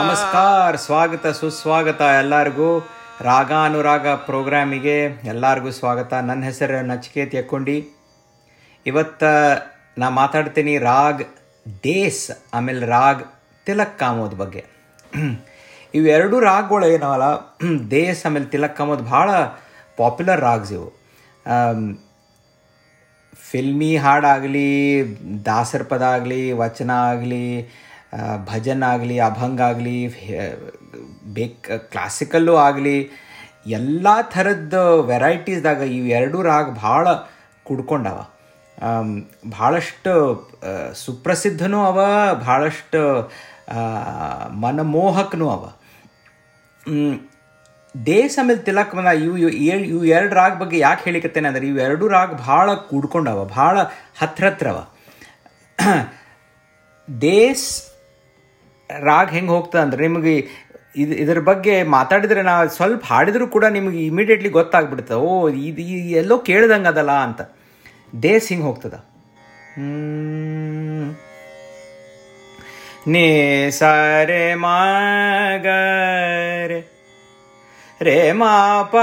ನಮಸ್ಕಾರ, ಸ್ವಾಗತ, ಸುಸ್ವಾಗತ ಎಲ್ಲರಿಗೂ. ರಾಗಾನುರಾಗ ಪ್ರೋಗ್ರಾಮಿಗೆ ಎಲ್ಲರಿಗೂ ಸ್ವಾಗತ. ನನ್ನ ಹೆಸರು ನಚಿಕೇತ್ ಯಕ್ಕೊಂಡಿ. ಇವತ್ತ ನಾ ಮಾತಾಡ್ತೀನಿ ರಾಗ್ ದೇಸ್ ಆಮೇಲೆ ರಾಗ್ ತಿಲಕ್ ಕಾಮೋದ್ ಬಗ್ಗೆ. ಇವೆರಡು ರಾಗ್ಗಳು ಏನವಲ್ಲ ದೇಸ್ ಆಮೇಲೆ ತಿಲಕ್ ಕಾಮೋದ್ ಭಾಳ ಪಾಪ್ಯುಲರ್ ರಾಗ್ಸ್ ಇವು. ಫಿಲ್ಮಿ ಹಾಡಾಗಲಿ ದಾಸರ ಪದ ಆಗಲಿ ವಚನ ಆಗಲಿ ಭಜನ್ ಆಗಲಿ, ಅಭಂಗ ಆಗಲಿ ಬೇಕ್ ಕ್ಲಾಸಿಕಲ್ಲು ಆಗಲಿ, ಎಲ್ಲ ಥರದ ವೆರೈಟೀಸ್ದಾಗ ಇವು ಎರಡೂ ರಾಗ ಭಾಳ ಕುಡ್ಕೊಂಡವ. ಭಾಳಷ್ಟು ಸುಪ್ರಸಿದ್ಧನೂ ಅವ, ಭಾಳಷ್ಟು ಮನಮೋಹಕನೂ ಅವ. ದೇಶ ಆಮೇಲೆ ತಿಲಕ್ ಬಂದ, ಇವು ಇವು ಎರಡು ರಾಗ ಬಗ್ಗೆ ಯಾಕೆ ಹೇಳಿಕತ್ತೇನೆ ಅಂದ್ರೆ, ಇವು ಎರಡು ರಾಗ ಭಾಳ ಕೂಡ್ಕೊಂಡವ, ಭಾಳ ಹತ್ರ ಹತ್ರವ ದೇಸ್ ರಾಗ್ ಹೆಂಗೆ ಹೋಗ್ತದೆ ಅಂದ್ರೆ ನಿಮಗೆ ಇದು ಇದ್ರ ಬಗ್ಗೆ ಮಾತಾಡಿದರೆ ನಾವು ಸ್ವಲ್ಪ ಹಾಡಿದರೂ ಕೂಡ ನಿಮಗೆ ಇಮಿಡಿಯೇಟ್ಲಿ ಗೊತ್ತಾಗ್ಬಿಡ್ತದೆ ಓ, ಇದು ಎಲ್ಲೋ ಕೇಳ್ದಂಗೆ ಅದಲ್ಲ ಅಂತ. ದೇಸ್ ಹಿಂಗೆ ಹೋಗ್ತದ. ನೇ ಸಾರೆ ಮಾಗರೆ, ರೇ ಮಾಪ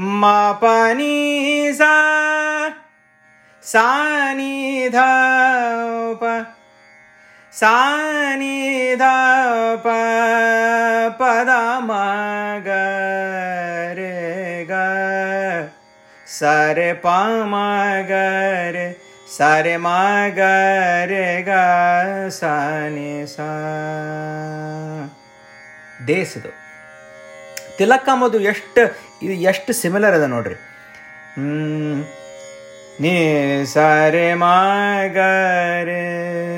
ಮಾಪ ನೀ ಸಾ ಸಾ ನೀ ಪ. ಸಾನಿಧ ಪ ಪದ ಮಗ ರೇ ಗ ಸರೆ ಪ ಮಗ ಸರೆ ಮಗ ರೇ ಗ ಸಾನಿ ಸ. ದೇಸದು. ಮದು ಎಷ್ಟು, ಇದು ಎಷ್ಟು ಸಿಮಿಲರ್ ಅದ ನೋಡ್ರಿ. ನೀ ಸರೆ ಮಗರೆ.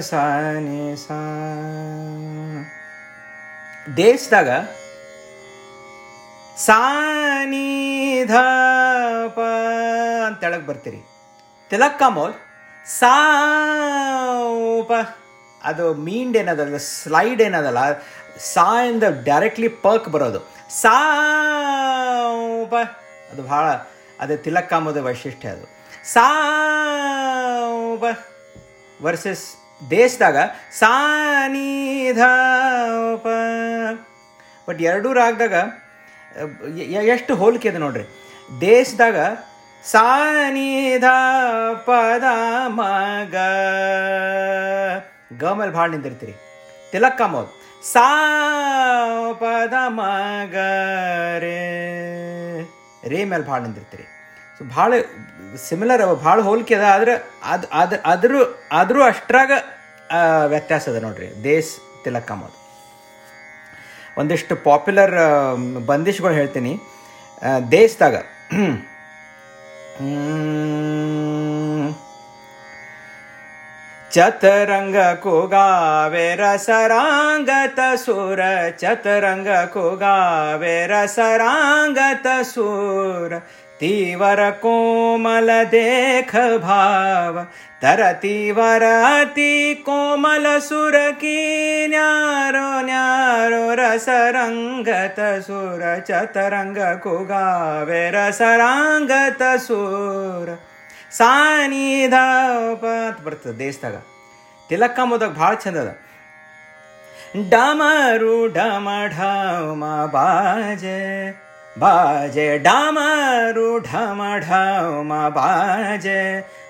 ಸ ಸ. ದೇಶದಾಗ ಸಾನಿಧ ಪ ಅಂತೇಳಕ್ ಬರ್ತೀರಿ. ತಿಲಕ್ ಸಾ ಸಾಪ ಅದು ಮೀಂಡ್ ಏನದಲ್ಲ, ಸ್ಲೈಡ್ ಏನದಲ್ಲ, ಸಾ ಇಂದ ಡೈರೆಕ್ಟ್ಲಿ ಪರ್ಕ್ ಬರೋದು. ಸಾಪ ಅದು ಭಾಳ, ಅದೇ ತಿಲಕ್ಕ ಮೋದ ವೈಶಿಷ್ಟ್ಯ ಅದು. ಸಾಪ ವರ್ಸಸ್ ದೇಶದಾಗ ಸಾನಿಧ ಬಟ್ ಎರಡೂ ರಾಗದಾಗ ಎಷ್ಟು ಹೋಲಿಕೆ ಇದೆ ನೋಡ್ರಿ. ದೇಶದಾಗ ಸಾನಿಧ ಪದ ಮಗ. ಗ ಭಾಳ ನಿಂತಿರ್ತೀರಿ ತಿಲಕ್ಕ ಮೋದ್ ಸಾ ಪದ ಮಗ ರೇ. ರೇ ಮೇಲೆ ಭಾಳ ನಿಂತಿರ್ತೀರಿ ಸೊ ಭಾಳ ಸಿಮಿಲರ್ ಅವ ಭಾಳ ಹೋಲಿಕೆ ಅದ ಆದ್ರೆ ಅದು ಅದು ಅದ್ರ ಆದರೂ ಅಷ್ಟ್ರಾಗ ಆ, ವ್ಯತ್ಯಾಸ ಅದ ನೋಡ್ರಿ ದೇಸ್ ತಿಲಕ್ ಅದು ಒಂದಿಷ್ಟು ಪಾಪ್ಯುಲರ್ ಬಂದಿಶ್ಗಳು ಹೇಳ್ತೀನಿ ದೇಶದಾಗ. ಚತರಂಗ ಕುಗಾವೆ ರಸರಾಂಗತ ಸೂರ ಚತರಂಗ ಕುಗಾವೆ ರಸರಾಂಗತ ಸುರ ತೀವರ ಕೋಮಲ ದೇಖ ಭಾವ ತರ ತೀವರ ಅತಿ ಕೋಮಲ ಸುರ ಕಿ ನ್ಯಾರೋ ನ್ಯಾರೋ ರಸರಂಗತ ಸುರ ಚತರಂಗ ಕುಗಾವೆ ರಸರಾಂಗತ ಸುರ ಸಾನಿಧ ಅಂತ ಬರ್ತದೆ ದೇಶದಾಗ ತಿಲಕ್ ಕಾಮೋದಾಗ ಭಾಳ ಚಂದ ಅದ ಡಮರು ಡಮ ಢಮ ಬಾಜೆ ಬಾಜೆ ಡಮರು ಢಮ ಢಮ ಬಾಜೆ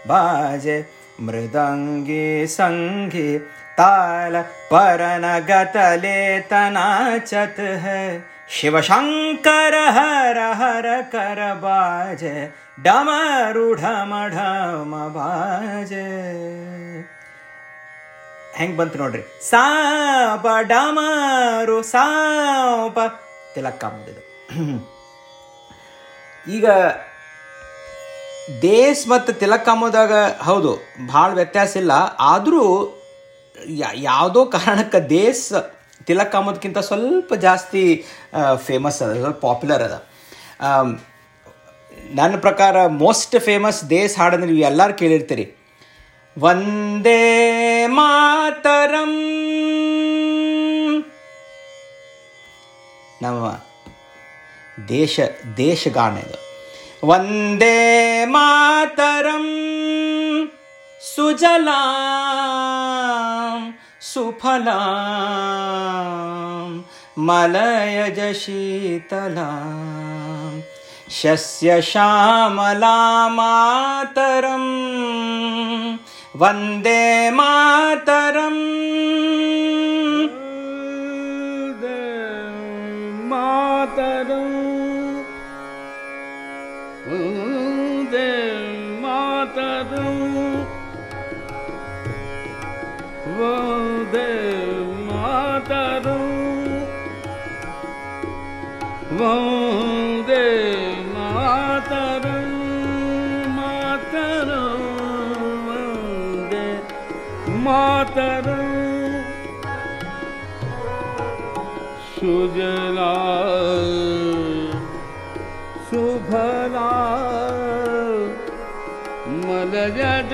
ಬಾಜೆ ಮೃದಂಗಿ ಸಂಗಿ ತಾಲ ಪರನ ಗತಲೆ ತನಾಚತ್ है ಶಿವ ಶಂಕರ ಹರ ಹರ ಕರ ಬಾಜೆ ಡಮರು ಢಮ ಢಮ ಬಾಜೆ ಹೆಂಗ್ ಬಂತು ನೋಡ್ರಿ ಸಾಪ ಡಮರು ಸಾಪ ತಿಲಕ್ಕ ಮುಂದಿದು ಈಗ ದೇಸ್ ಮತ್ತು ತಿಲಕ್ ಕಾಮೋದಾಗ ಹೌದು, ಭಾಳ ವ್ಯತ್ಯಾಸ ಇಲ್ಲ. ಆದರೂ ಯಾವುದೋ ಕಾರಣಕ್ಕೆ ದೇಸ್ ತಿಲಕ್ ಕಾಮದ್ಕಿಂತ ಸ್ವಲ್ಪ ಜಾಸ್ತಿ ಫೇಮಸ್ ಅದ, ಸ್ವಲ್ಪ ಪಾಪ್ಯುಲರ್ ಅದ. ನನ್ನ ಪ್ರಕಾರ ಮೋಸ್ಟ್ ಫೇಮಸ್ ದೇಸ್ ಹಾಡನ್ನು ನೀವು ಎಲ್ಲರೂ ಕೇಳಿರ್ತೀರಿ. ವಂದೇ ಮಾತರಂ. ನಮ್ಮ देश देशगान वन्दे मातरं सुजला सुफला मलयज शीतला शस्य श्यामला मातरं वन्दे मातरं दे मातरम् सुजला सुभला मलजट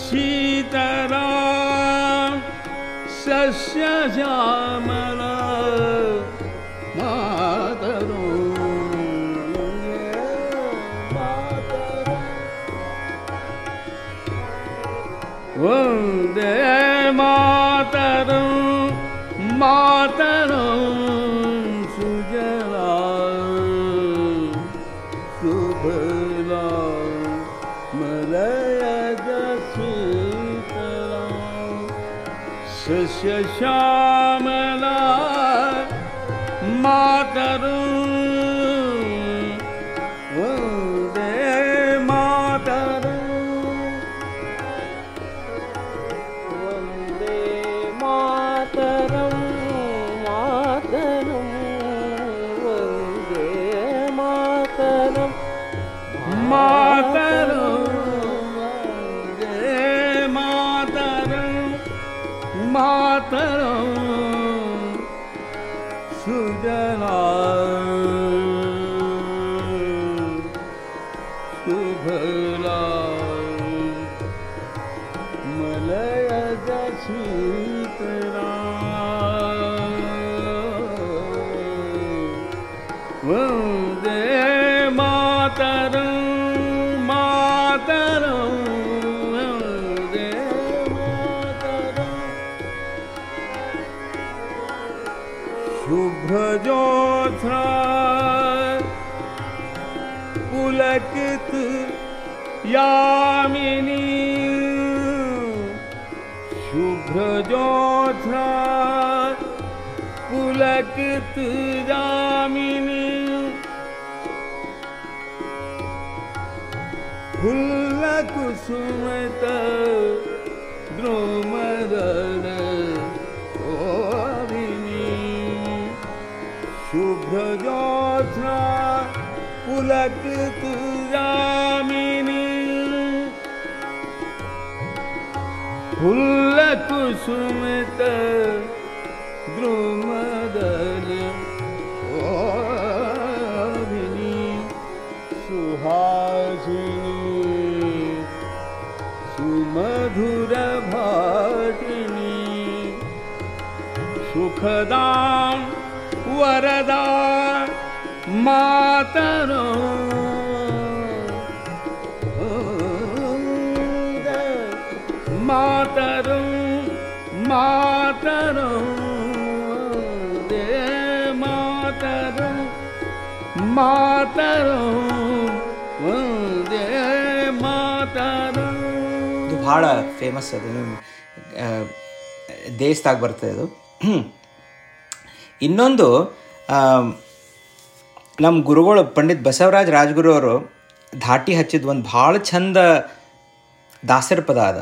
शीतरा सस्य ज मा तरु मा तरु मा Shah. यामिनी। शुभ्रजोत्सा पुलकित शुभ्रोलकिनीलक सुमत ड्रोमरी शुभ्रो पुलकित फुल्लकुसुमित द्रुमदल ओभिनी सुहासिनी सुमधुर भाटिनी सुखदां वरदा मातरो ಮಾತರು, ಒಂದೇ ಮಾತರು. ಇದು ಭಾಳ ಫೇಮಸ್ ಅದು. ದೇಶದಾಗ ಬರ್ತದೆ ಅದು. ಇನ್ನೊಂದು ನಮ್ಮ ಗುರುಗಳು ಪಂಡಿತ್ ಬಸವರಾಜ್ ರಾಜಗುರು ಅವರು ಧಾಟಿ ಹಚ್ಚಿದ ಒಂದು ಭಾಳ ಚಂದ ದಾಸರ ಪದ ಅದ.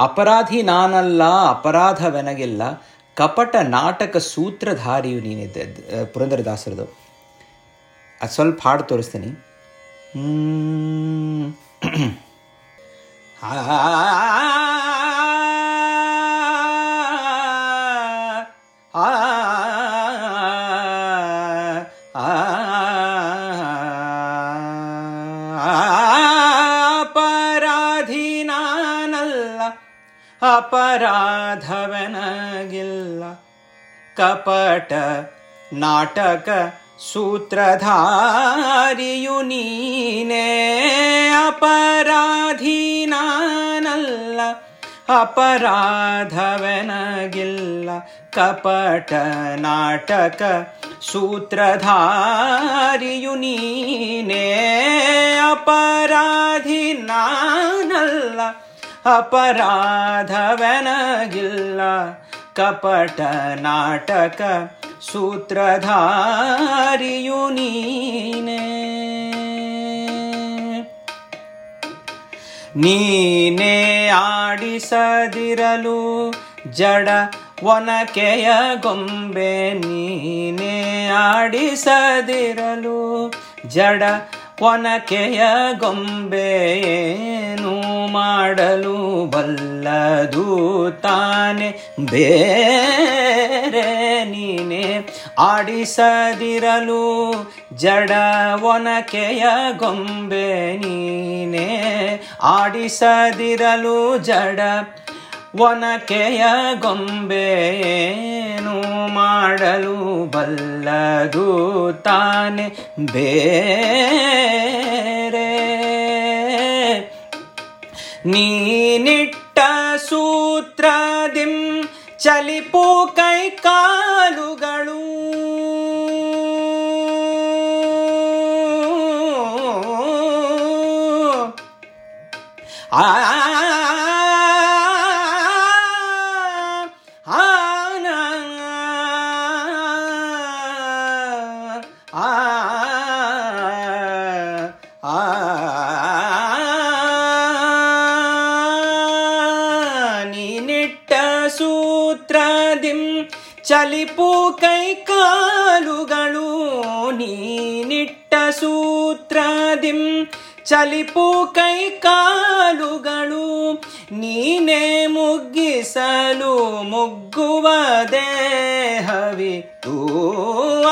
ಅಪರಾಧಿ ನಾನಲ್ಲ ಅಪರಾಧವೆನಗಿಲ್ಲ ಕಪಟ ನಾಟಕ ಸೂತ್ರಧಾರಿಯು ನೀನಿದ್ದೆ ಪುರಂದರದಾಸರದು ಅದು ಸ್ವಲ್ಪ ಹಾಡು ತೋರಿಸ್ತೀನಿ ಹ್ಮ್. ಆ ಆ ಆ ಅಪರಾಧಿ ನಾನಲ್ಲ ಕಪಟ ನಾಟಕ ಸೂತ್ರಧಾರಿಯು ನೀನೇ ಅಪರಾಧಿ ನಾನಲ್ಲ ಅಪರಾಧವೆನಗಿಲ್ಲ ಕಪಟ ನಾಟಕ ಸೂತ್ರಧಾರಿಯು ನೀನೇ ಅಪರಾಧಿ ನಾನಲ್ಲ ಅಪರಾಧವೆನಗಿಲ್ಲ ಕಪಟ ನಾಟಕ ಸೂತ್ರಧಾರಿಯು ನೀನೆ. ನೀನೇ ಆಡಿಸದಿರಲು ಜಡ ಒನಕೆಯ ಗೊಂಬೆ ನೀನೇ ಆಡಿಸದಿರಲು ಜಡ ಒನಕೆಯ ಗೊಂಬೆ ಏನು ಮಾಡಲು ಬಲ್ಲದು ತಾನೆ? ಬೇರೆ ನೀನೆ ಆಡಿಸದಿರಲು ಜಡ ಒನಕೆಯ ಗೊಂಬೆ ನೀನೆ ಆಡಿಸದಿರಲು ಜಡ ಒನಕೆಯ ಗೊಂಬೆನು ಮಾಡಲು ಬಲ್ಲದು ತಾನೆ ಬೇರೆ ನೀನಿಟ್ಟ ಸೂತ್ರದಿಂ ಚಲಿಪು ಸೂತ್ರದಿಂ ಚಲಿಪು ಕೈಕಾಲುಗಳು, ನೀನಿಟ್ಟ ಸೂತ್ರದಿಂ ಚಲಿಪು ಕೈಕಾಲುಗಳು, ನೀನೇ ಮುಗ್ಗಿಸಲು ಮುಗ್ಗುವ ದೇಹವಿ? ತೂ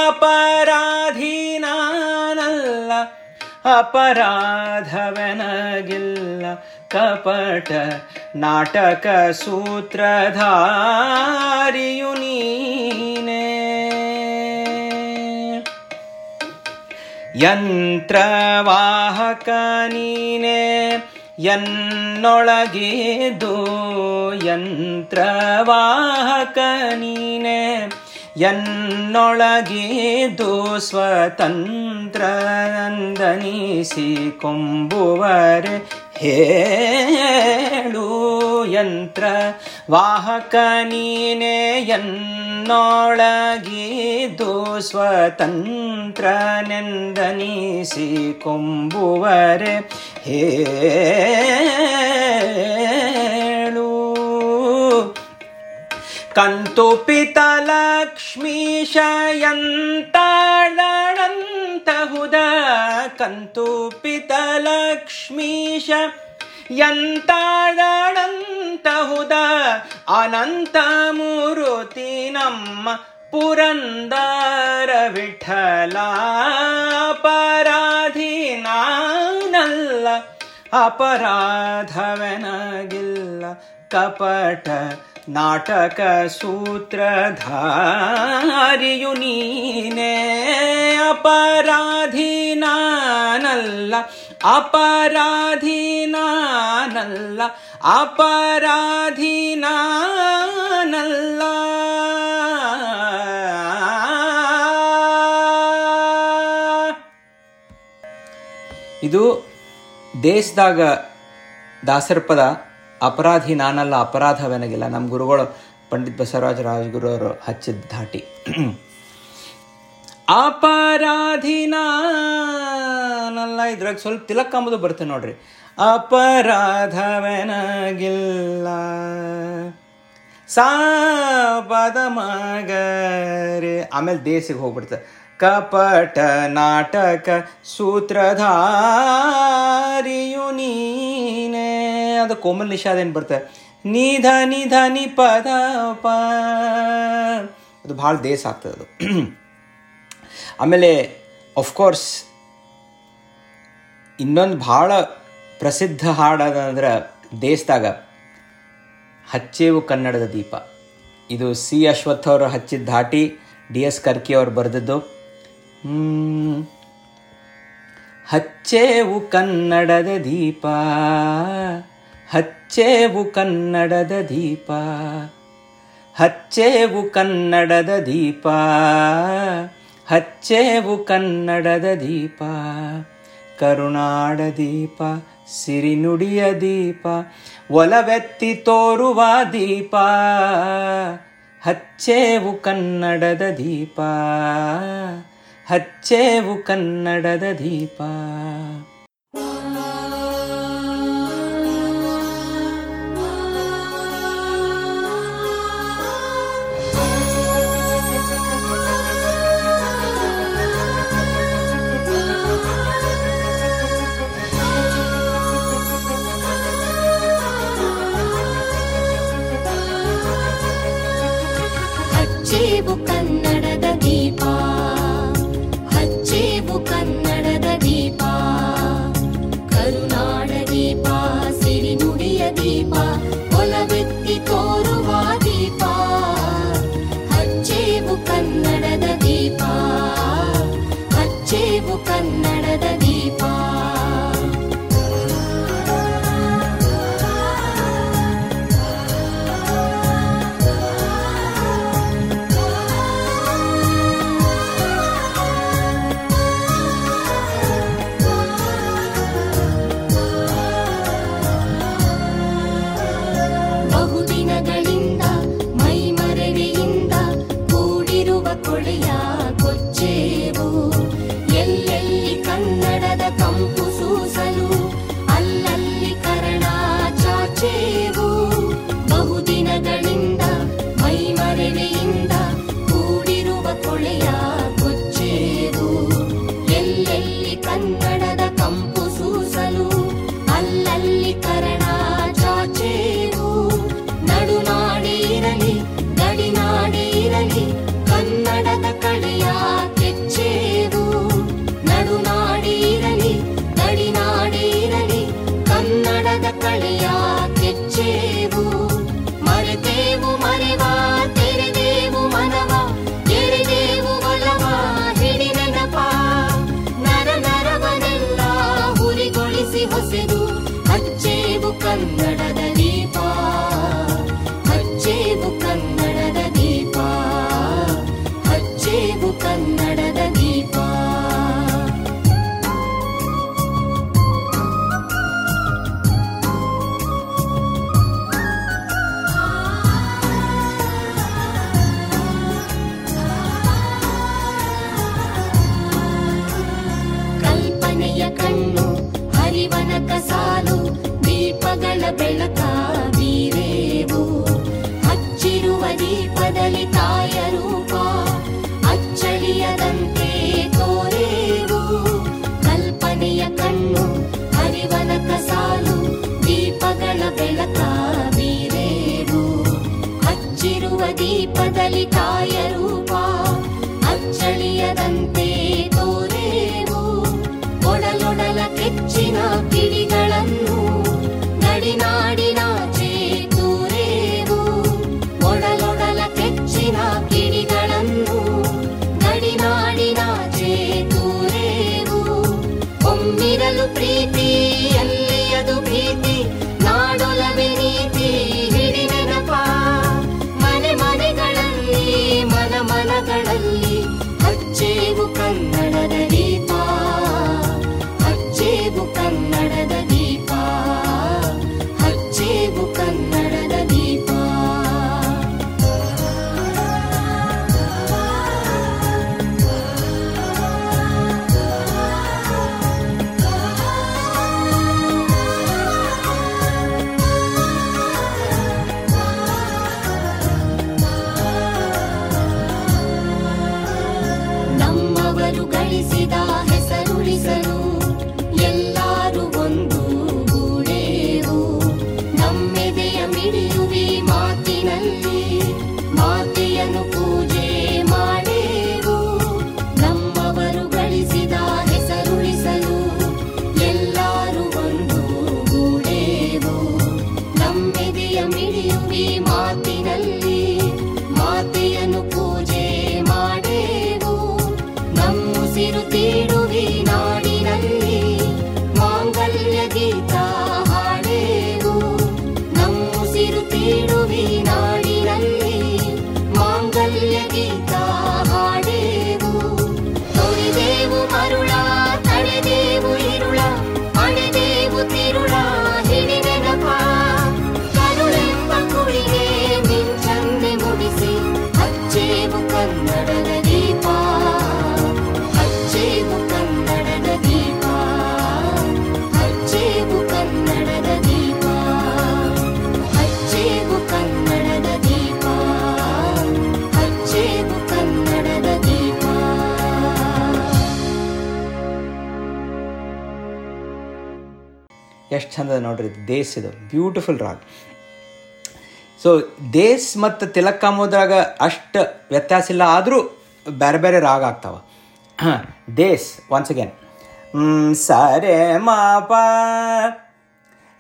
ಅಪರಾಧಿ ನಾನಲ್ಲ, ಅಪರಾಧವೆನಗಿಲ್ಲ. ಕಪಟ ನಾಟಕ ಸೂತ್ರಧಾರಿಯು ನೀನೆ. ಯಂತ್ರವಾಹಕ ನೀನೇ ಎನ್ನೊಳಗಿದು ಯಂತ್ರವಾಹಕ ನೀನೇ. ಎನ್ನೊಳಗಿದು ಸ್ವತಂತ್ರ ನಂದನಿಸಿ ಕೊಂಬುವರೆ ಹೇಳು ಯಂತ್ರ ವಾಹಕ ನೀನೇ ಎನ್ನೊಳಗಿದು ಸ್ವತಂತ್ರ ನೆಂದನಿಸಿ ಕೊಂಬುವರೆ. ಹೇಳು. ಕಂತು ಪಿತಲಕ್ಷ್ಮೀಶಯಂತಾಳಂತಹುದ ಕಂತು ಪಿತಲಕ್ಷ್ಮೀಶ ಎಂತಾಳಂತಹುದ ಅನಂತ ಮೂರುತಿ ನಮ್ಮ ಪುರಂದರ ವಿಠಲ ಅಪರಾಧಿ ನಾನಲ್ಲ ಅಪರಾಧವೆನಗಿಲ್ಲ ಕಪಟ ನಾಟಕ ಸೂತ್ರಧಾರಿಯು ನೀನೇ ಅಪರಾಧೀನಲ್ಲ ಅಪರಾಧೀನಲ್ಲ ಅಪರಾಧಿ ನಾನಲ್ಲ ಅಪರಾಧಿ ನಾನಲ್ಲ ಇದು ದೇಶದಾಗ ದಾಸರ ಪದ. ಅಪರಾಧಿ ನಾನಲ್ಲ, ಅಪರಾಧವೆನಗಿಲ್ಲ. ನಮ್ಮ ಗುರುಗಳು ಪಂಡಿತ್ ಬಸವರಾಜ ರಾಜಗುರು ಅವರು ಹಚ್ಚಿದ ಧಾಟಿ. ಅಪರಾಧಿ ನಾನಲ್ಲ, ಇದ್ರಾಗ ಸ್ವಲ್ಪ ತಿಲಕ್ ಅಂಬುದು ಬರುತ್ತೆ ನೋಡ್ರಿ. ಅಪರಾಧವೆನಗಿಲ್ಲ. ಸಾಪದ ಮಗರೆ. ಆಮೇಲೆ ದೇಸಿಗೆ ಹೋಗ್ಬಿಡ್ತ. ಕಪಟ ನಾಟಕ ಸೂತ್ರಧಾರಿಯು ನೀನೇ ಅದು ಕೋಮಲ್ ನಿಷಾದ ಏನು ಬರ್ತದೆ ನಿಧ ನಿಧ ನಿ ಪದ ಪ. ಅದು ಭಾಳ ದೇಶ ಆಗ್ತದೆ ಅದು. ಆಮೇಲೆ ಅಫ್ಕೋರ್ಸ್ ಇನ್ನೊಂದು ಭಾಳ ಪ್ರಸಿದ್ಧ ಹಾಡದಂದ್ರೆ ದೇಶದಾಗ, ಹಚ್ಚೇವು ಕನ್ನಡದ ದೀಪ. ಇದು ಸಿ ಅಶ್ವಥ್ ಅವರು ಹಚ್ಚಿದ ಧಾಟಿ, ಡಿ ಎಸ್ ಕರ್ಕಿ ಅವರು ಬರೆದದ್ದು. ಹಚ್ಚೇವು ಕನ್ನಡದ ದೀಪ. ಹಚ್ಚೇವು ಕನ್ನಡದ ದೀಪ, ಹಚ್ಚೇವು ಕನ್ನಡದ ದೀಪ, ಹಚ್ಚೇವು ಕನ್ನಡದ ದೀಪ, ಕರುಣಾಡ ದೀಪ, ಸಿರಿನುಡಿಯ ದೀಪ, ಒಲವೆತ್ತಿ ತೋರುವ ದೀಪ, ಹಚ್ಚೇವು ಕನ್ನಡದ ದೀಪ, ಹಚ್ಚೇವು ಕನ್ನಡದ ದೀಪ. ಹಚ್ಚೇವು ಕನ್ನಡದ ಹಚ್ಚೇವು కదలికాయరు ಎಷ್ಟು ಚಂದ ನೋಡ್ರಿ, ದೇಸ್ ಇದು ಬ್ಯೂಟಿಫುಲ್ ರಾಗ್ ಸೊ ದೇಸ್ ಮತ್ತು ತಿಲಕ್ಕಂಬೋದ್ರಾಗ ಅಷ್ಟು ವ್ಯತ್ಯಾಸ ಇಲ್ಲ, ಆದರೂ ಬೇರೆ ಬೇರೆ ರಾಗ ಆಗ್ತಾವ. ದೇಸ್ ಒನ್ಸ್ ಅಗೇನ್ ರೇ ಮಾ ಪ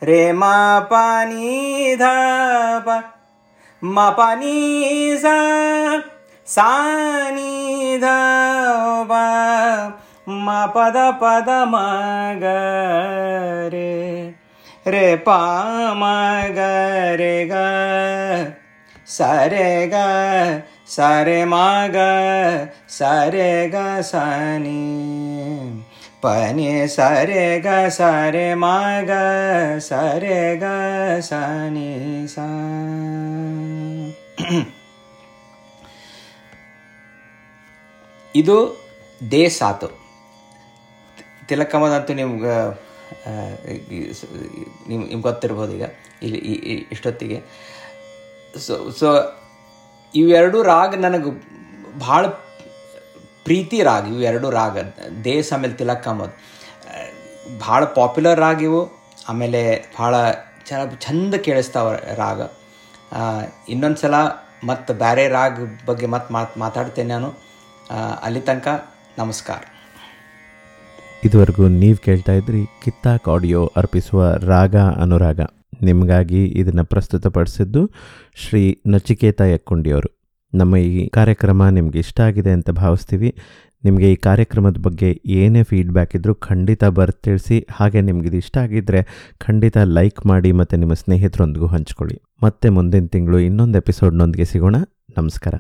ರೇ ಮಾ ಪ ನೀ ಧ ಪ ಮ ಪ ನೀ ಸ ಸಾ ನೀ ಪ ಮ ಪದ ಪದ ಮ ಗ ರೇ. ರೇ ಪಾ ಗ ರೇ ಗ ಸರೆ ಗ ಸರೆ ಮ ಗ ಸರೆ ಗ ಸನಿ ಪನಿ ಸರೆ ಗ ಸರೆ ಮ ಗ ಸರೆ ಗ ಸನಿ ಸ ಇದು ದೇ ಸಾತು. ತಿಲಕಮದಂತೂ ನಿಮ್ಗೆ ನಿಮ್, ನಿಮ್ಗೆ ಗೊತ್ತಿರ್ಬೋದು ಈಗ, ಇಲ್ಲಿ ಇಷ್ಟೊತ್ತಿಗೆ. ಸೊ ಸೊ ಇವೆರಡು ರಾಗ ನನಗೆ ಭಾಳ ಪ್ರೀತಿ ರಾಗ, ಇವೆರಡು ರಾಗ. ದೇಸ್ ಆಮೇಲೆ ತಿಲಕ್ ಅಂಬೋದು ಭಾಳ ಪಾಪ್ಯುಲರ್ ರಾಗ ಇವು, ಆಮೇಲೆ ಭಾಳ ಚಂದ ಕೇಳಿಸ್ತಾವ ರಾಗ. ಇನ್ನೊಂದು ಸಲ ಮತ್ತು ಬೇರೆ ರಾಗ ಬಗ್ಗೆ ಮತ್ತೆ ಮಾತು, ಮಾತಾಡ್ತೇನೆ ನಾನು. ಅಲ್ಲಿ ತನಕ ನಮಸ್ಕಾರ. ಇದುವರೆಗೂ ನೀವು ಕೇಳ್ತಾ ಇದ್ರಿ ಕಿತ್ತಾಕ್ ಆಡಿಯೋ ಅರ್ಪಿಸುವ ರಾಗ ಅನುರಾಗ. ನಿಮಗಾಗಿ ಇದನ್ನು ಪ್ರಸ್ತುತಪಡಿಸಿದ್ದು ಶ್ರೀ ನಚಿಕೇತ ಯಕ್ಕುಂಡಿಯವರು. ನಮ್ಮ ಈ ಕಾರ್ಯಕ್ರಮ ನಿಮಗೆ ಇಷ್ಟ ಆಗಿದೆ ಅಂತ ಭಾವಿಸ್ತೀವಿ. ನಿಮಗೆ ಈ ಕಾರ್ಯಕ್ರಮದ ಬಗ್ಗೆ ಏನೇ ಫೀಡ್ಬ್ಯಾಕ್ ಇದ್ದರೂ ಖಂಡಿತ ಬರ್ ತಿಳಿಸಿ ಹಾಗೆ ನಿಮ್ಗೆ ಇದು ಇಷ್ಟ ಆಗಿದ್ದರೆ ಖಂಡಿತ ಲೈಕ್ ಮಾಡಿ ಮತ್ತು ನಿಮ್ಮ ಸ್ನೇಹಿತರೊಂದಿಗೂ ಹಂಚ್ಕೊಳ್ಳಿ. ಮತ್ತೆ ಮುಂದಿನ ತಿಂಗಳು ಇನ್ನೊಂದು ಎಪಿಸೋಡ್ನೊಂದಿಗೆ ಸಿಗೋಣ. ನಮಸ್ಕಾರ.